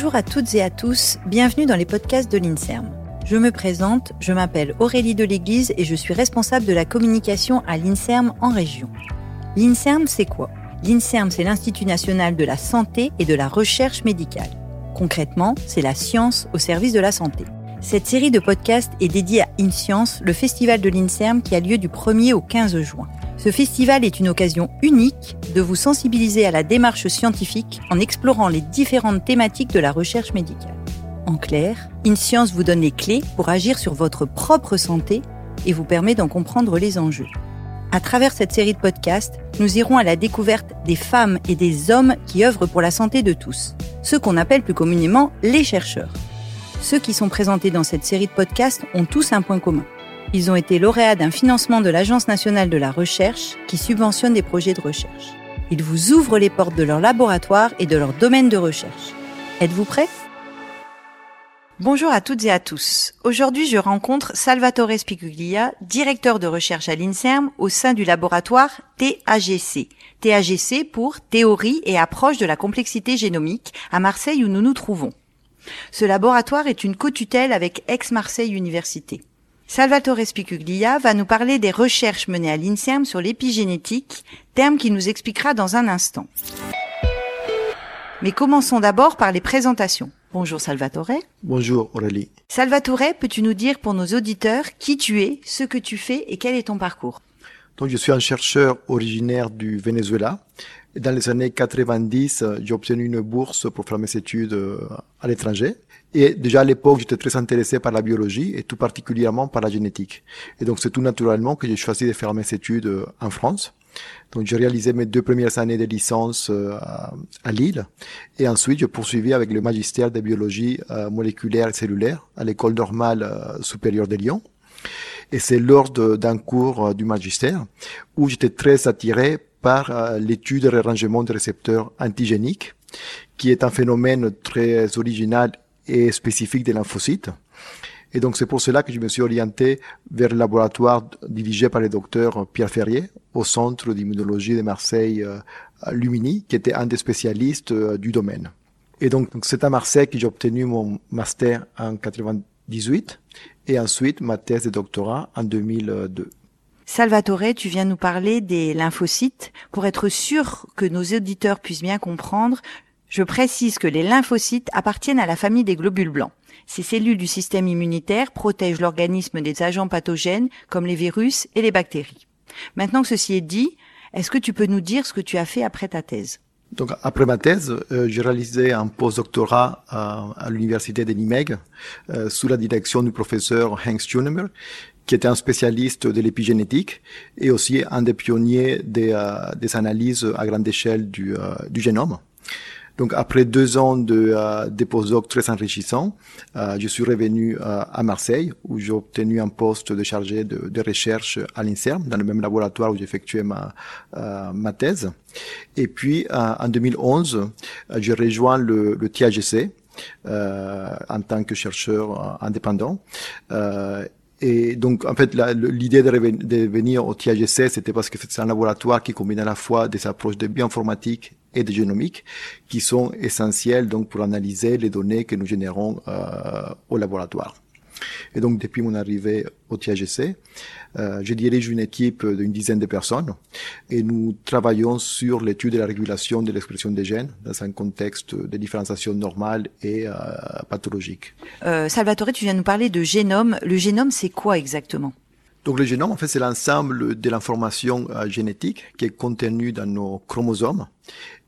Bonjour à toutes et à tous, bienvenue dans les podcasts de l'INSERM. Je me présente, je m'appelle Aurélie de l'Église et je suis responsable de la communication à l'INSERM en région. L'INSERM, c'est quoi? L'INSERM, c'est l'Institut national de la santé et de la recherche médicale. Concrètement, c'est la science au service de la santé. Cette série de podcasts est dédiée à InScience, le festival de l'INSERM qui a lieu du 1er au 15 juin. Ce festival est une occasion unique de vous sensibiliser à la démarche scientifique en explorant les différentes thématiques de la recherche médicale. En clair, InScience vous donne les clés pour agir sur votre propre santé et vous permet d'en comprendre les enjeux. À travers cette série de podcasts, nous irons à la découverte des femmes et des hommes qui œuvrent pour la santé de tous, ceux qu'on appelle plus communément les chercheurs. Ceux qui sont présentés dans cette série de podcasts ont tous un point commun. Ils ont été lauréats d'un financement de l'Agence nationale de la recherche qui subventionne des projets de recherche. Ils vous ouvrent les portes de leur laboratoire et de leur domaine de recherche. Êtes-vous prêts? Bonjour à toutes et à tous. Aujourd'hui, je rencontre Salvatore Spicuglia, directeur de recherche à l'INSERM au sein du laboratoire TAGC. TAGC pour Théorie et approche de la complexité génomique à Marseille où nous nous trouvons. Ce laboratoire est une co-tutelle avec Aix-Marseille Université. Salvatore Spicuglia va nous parler des recherches menées à l'INSERM sur l'épigénétique, terme qu'il nous expliquera dans un instant. Mais commençons d'abord par les présentations. Bonjour Salvatore. Bonjour Aurélie. Salvatore, peux-tu nous dire pour nos auditeurs qui tu es, ce que tu fais et quel est ton parcours? Donc je suis un chercheur originaire du Venezuela. Dans les années 90, j'ai obtenu une bourse pour faire mes études euh, à l'étranger. Et déjà à l'époque, j'étais très intéressé par la biologie et tout particulièrement par la génétique. Et donc c'est tout naturellement que j'ai choisi de faire mes études euh, en France. Donc j'ai réalisé mes deux premières années de licence euh, à Lille et ensuite je poursuivis avec le magistère de biologie euh, moléculaire et cellulaire à l'école normale supérieure de Lyon. Et c'est lors d'un cours du magistère où j'étais très attiré par l'étude de réarrangement des récepteurs antigéniques, qui est un phénomène très original et spécifique des lymphocytes. Et donc c'est pour cela que je me suis orienté vers le laboratoire dirigé par le docteur Pierre Ferrier au centre d'immunologie de Marseille euh, Lumini, qui était un des spécialistes euh, du domaine. Et donc c'est à Marseille que j'ai obtenu mon master en 98 et ensuite ma thèse de doctorat en 2002. Salvatore, tu viens nous parler des lymphocytes. Pour être sûr que nos auditeurs puissent bien comprendre, je précise que les lymphocytes appartiennent à la famille des globules blancs. Ces cellules du système immunitaire protègent l'organisme des agents pathogènes comme les virus et les bactéries. Maintenant que ceci est dit, est-ce que tu peux nous dire ce que tu as fait après ta thèse? Donc après ma thèse, euh, j'ai réalisé un postdoctorat à, à l'université de Nimeg euh, sous la direction du professeur Hank Stunemer, qui était un spécialiste de l'épigénétique et aussi un des pionniers des, euh, des analyses à grande échelle du, euh, du génome. Donc après deux ans de, euh, postdoc très enrichissants, euh, je suis revenu euh, à Marseille où j'ai obtenu un poste de chargé de, recherche à l'INSERM, dans le même laboratoire où j'effectuais ma, euh, ma thèse. Et puis en 2011, j'ai rejoint le, le en tant que chercheur indépendant. Et donc, en fait, l'idée de, venir au TAGC, c'était parce que c'est un laboratoire qui combine à la fois des approches de bioinformatique et de génomique qui sont essentielles donc pour analyser les données que nous générons euh, au laboratoire. Et donc depuis mon arrivée au THGC, euh, je dirige une équipe d'une dizaine de personnes et nous travaillons sur l'étude de la régulation de l'expression des gènes dans un contexte de différenciation normale et euh, pathologique. Euh, Salvatore, tu viens nous parler de génome. Le génome, c'est quoi exactement? Donc le génome, en fait, c'est l'ensemble de l'information génétique qui est contenue dans nos chromosomes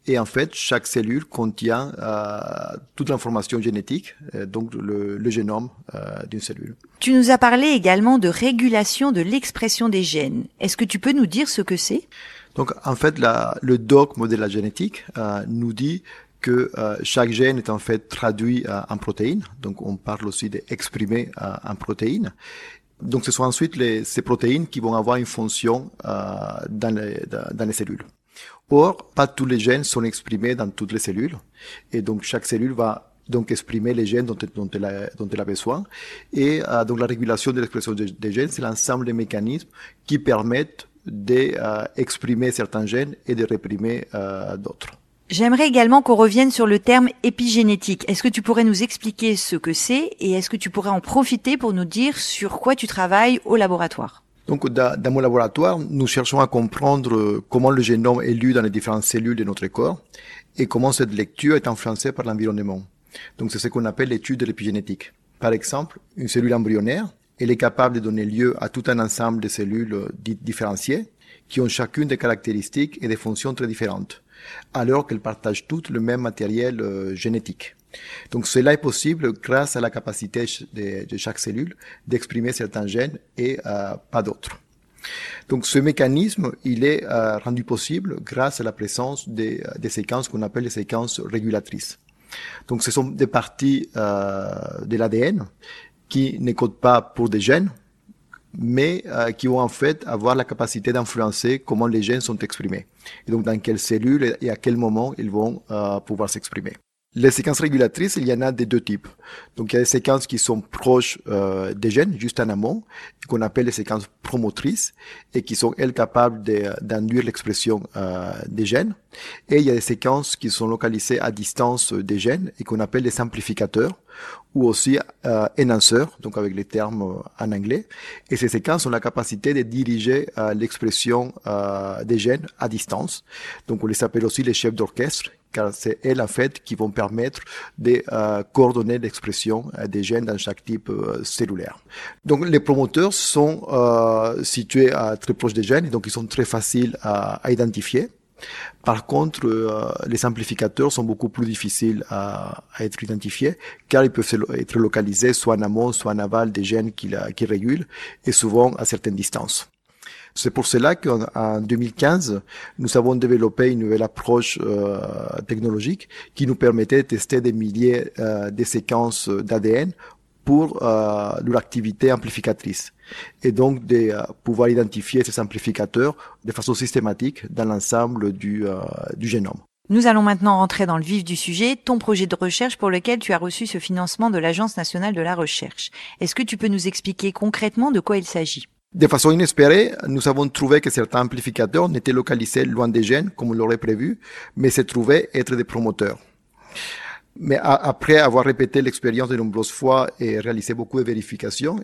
et en fait, chaque cellule contient euh, toute l'information génétique, euh, donc le, le génome euh, d'une cellule. Tu nous as parlé également de régulation de l'expression des gènes. Est-ce que tu peux nous dire ce que c'est? Donc en fait, la, le dogme de la génétique euh, nous dit que euh, chaque gène est en fait traduit en protéines. Donc on parle aussi d'exprimer en protéines. Donc ce sont ensuite les, ces protéines qui vont avoir une fonction dans les, dans les cellules. Or, pas tous les gènes sont exprimés dans toutes les cellules. Et donc, chaque cellule va donc exprimer les gènes dont, dont, elle, a, dont elle a besoin. Et euh, donc, la régulation de l'expression des, gènes, c'est l'ensemble des mécanismes qui permettent d'exprimer euh, certains gènes et de réprimer euh, d'autres. J'aimerais également qu'on revienne sur le terme épigénétique. Est-ce que tu pourrais nous expliquer ce que c'est et est-ce que tu pourrais en profiter pour nous dire sur quoi tu travailles au laboratoire? Donc, dans, mon laboratoire, nous cherchons à comprendre comment le génome est lu dans les différentes cellules de notre corps et comment cette lecture est influencée par l'environnement. Donc, c'est ce qu'on appelle l'étude de l'épigénétique. Par exemple, une cellule embryonnaire, elle est capable de donner lieu à tout un ensemble de cellules dites différenciées qui ont chacune des caractéristiques et des fonctions très différentes alors qu'elles partagent toutes le même matériel euh, génétique. Donc cela est possible grâce à la capacité de, chaque cellule d'exprimer certains gènes et euh, pas d'autres. Donc ce mécanisme, il est euh, rendu possible grâce à la présence des, des séquences qu'on appelle les séquences régulatrices. Donc ce sont des parties de l'ADN qui ne codent pas pour des gènes, mais euh, qui vont en fait avoir la capacité d'influencer comment les gènes sont exprimés. Et donc dans quelles cellules et à quel moment ils vont euh, pouvoir s'exprimer. Les séquences régulatrices, il y en a de deux types. Donc il y a des séquences qui sont proches euh, des gènes, juste en amont, qu'on appelle les séquences promotrices, et qui sont, elles, capables d'induire l'expression euh, des gènes. Et il y a des séquences qui sont localisées à distance des gènes, et qu'on appelle les amplificateurs, ou aussi euh, énonceurs, donc avec les termes euh, en anglais. Et ces séquences ont la capacité de diriger euh, l'expression euh, des gènes à distance. Donc on les appelle aussi les chefs d'orchestre car c'est elles en fait qui vont permettre de euh, coordonner l'expression euh, des gènes dans chaque type euh, cellulaire. Donc les promoteurs sont situés très proche des gènes, donc ils sont très faciles à, identifier. Par contre, les amplificateurs sont beaucoup plus difficiles à, être identifiés car ils peuvent être localisés soit en amont, soit en aval des gènes qui, qui régulent et souvent à certaines distances. C'est pour cela qu'en 2015, nous avons développé une nouvelle approche euh, technologique qui nous permettait de tester des milliers euh, de séquences d'ADN pour euh, leur activité amplificatrice et donc de euh, pouvoir identifier ces amplificateurs de façon systématique dans l'ensemble du, euh, du génome. Nous allons maintenant rentrer dans le vif du sujet, ton projet de recherche pour lequel tu as reçu ce financement de l'Agence nationale de la recherche. Est-ce que tu peux nous expliquer concrètement de quoi il s'agit? De façon inespérée, nous avons trouvé que certains amplificateurs n'étaient localisés loin des gènes, comme on l'aurait prévu, mais se trouvaient être des promoteurs. Mais après avoir répété l'expérience de nombreuses fois et réalisé beaucoup de vérifications,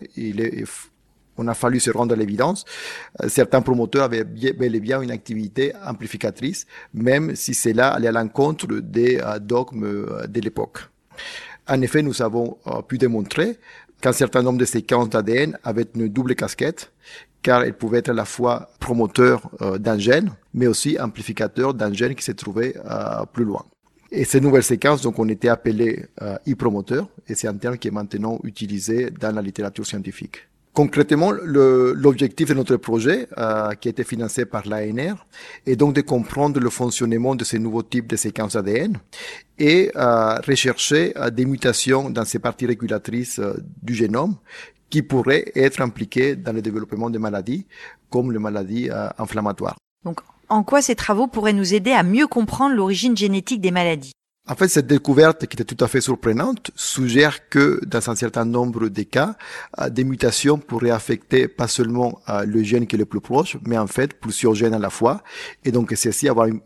on a fallu se rendre à l'évidence. Euh, certains promoteurs avaient bel et bien une activité amplificatrice, même si cela allait à l'encontre des euh, dogmes euh, de l'époque. En effet, nous avons pu démontrer qu'un certain nombre de séquences d'ADN avaient une double casquette, car elles pouvaient être à la fois promoteurs euh, d'un gène, mais aussi amplificateurs d'un gène qui se trouvait euh, plus loin. Et ces nouvelles séquences, donc, ont été appelées euh, e-promoteurs, et c'est un terme qui est maintenant utilisé dans la littérature scientifique. Concrètement, l'objectif de notre projet, euh, qui a été financé par l'ANR, est donc de comprendre le fonctionnement de ces nouveaux types de séquences ADN et euh, rechercher euh, des mutations dans ces parties régulatrices euh, du génome qui pourraient être impliquées dans le développement de maladies comme les maladies inflammatoires. Donc, en quoi ces travaux pourraient nous aider à mieux comprendre l'origine génétique des maladies? En fait, cette découverte, qui était tout à fait surprenante, suggère que dans un certain nombre de cas, euh, des mutations pourraient affecter pas seulement euh, le gène qui est le plus proche, mais en fait plusieurs gènes à la fois, et donc ceci avoir une,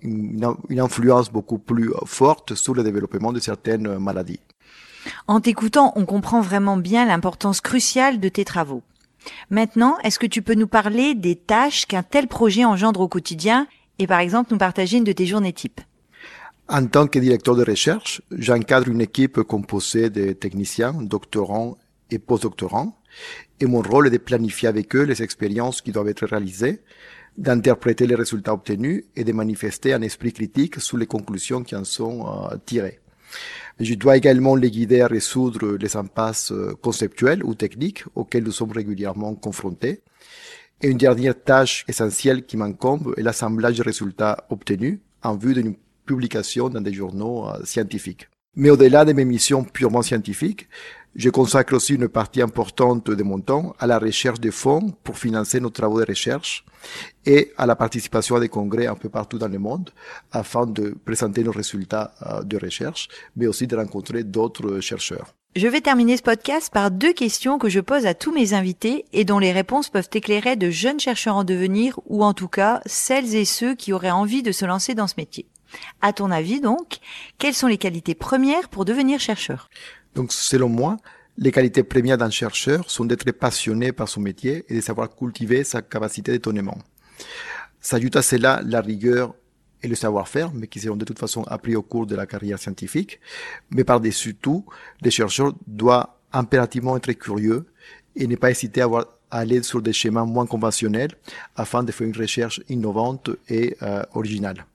une influence beaucoup plus forte sur le développement de certaines maladies. En t'écoutant, on comprend vraiment bien l'importance cruciale de tes travaux. Maintenant, est-ce que tu peux nous parler des tâches qu'un tel projet engendre au quotidien et par exemple nous partager une de tes journées types? En tant que directeur de recherche, j'encadre une équipe composée de techniciens, doctorants et postdoctorants, et mon rôle est de planifier avec eux les expériences qui doivent être réalisées, d'interpréter les résultats obtenus et de manifester un esprit critique sur les conclusions qui en sont euh, tirées. Je dois également les guider à résoudre les impasses euh, conceptuelles ou techniques auxquelles nous sommes régulièrement confrontés. Et une dernière tâche essentielle qui m'incombe est l'assemblage des résultats obtenus en vue d'une publications dans des journaux euh, scientifiques. Mais au-delà de mes missions purement scientifiques, je consacre aussi une partie importante de mon temps à la recherche de fonds pour financer nos travaux de recherche et à la participation à des congrès un peu partout dans le monde afin de présenter nos résultats euh, de recherche, mais aussi de rencontrer d'autres chercheurs. Je vais terminer ce podcast par deux questions que je pose à tous mes invités et dont les réponses peuvent éclairer de jeunes chercheurs en devenir ou en tout cas celles et ceux qui auraient envie de se lancer dans ce métier. À ton avis donc, quelles sont les qualités premières pour devenir chercheur? Donc selon moi, les qualités premières d'un chercheur sont d'être passionné par son métier et de savoir cultiver sa capacité d'étonnement. S'ajoute à cela la rigueur et le savoir-faire, mais qui seront de toute façon appris au cours de la carrière scientifique. Mais par-dessus tout, les chercheurs doivent impérativement être curieux et ne pas hésiter à, avoir, aller sur des schémas moins conventionnels afin de faire une recherche innovante et euh, originale.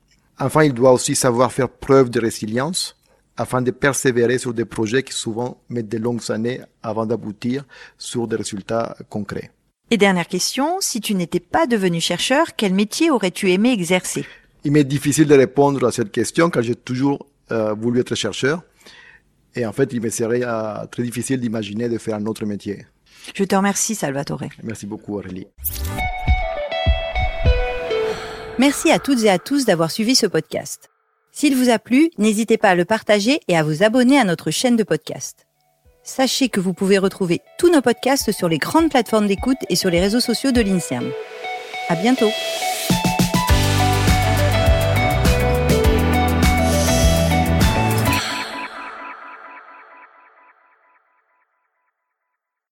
Enfin, il doit aussi savoir faire preuve de résilience afin de persévérer sur des projets qui souvent mettent de longues années avant d'aboutir sur des résultats concrets. Et dernière question, si tu n'étais pas devenu chercheur, quel métier aurais-tu aimé exercer? Il m'est difficile de répondre à cette question car j'ai toujours euh, voulu être chercheur. Et en fait, il me serait euh, très difficile d'imaginer de faire un autre métier. Je te remercie, Salvatore. Merci beaucoup, Aurélie. Merci à toutes et à tous d'avoir suivi ce podcast. S'il vous a plu, n'hésitez pas à le partager et à vous abonner à notre chaîne de podcast. Sachez que vous pouvez retrouver tous nos podcasts sur les grandes plateformes d'écoute et sur les réseaux sociaux de l'INSERM. À bientôt!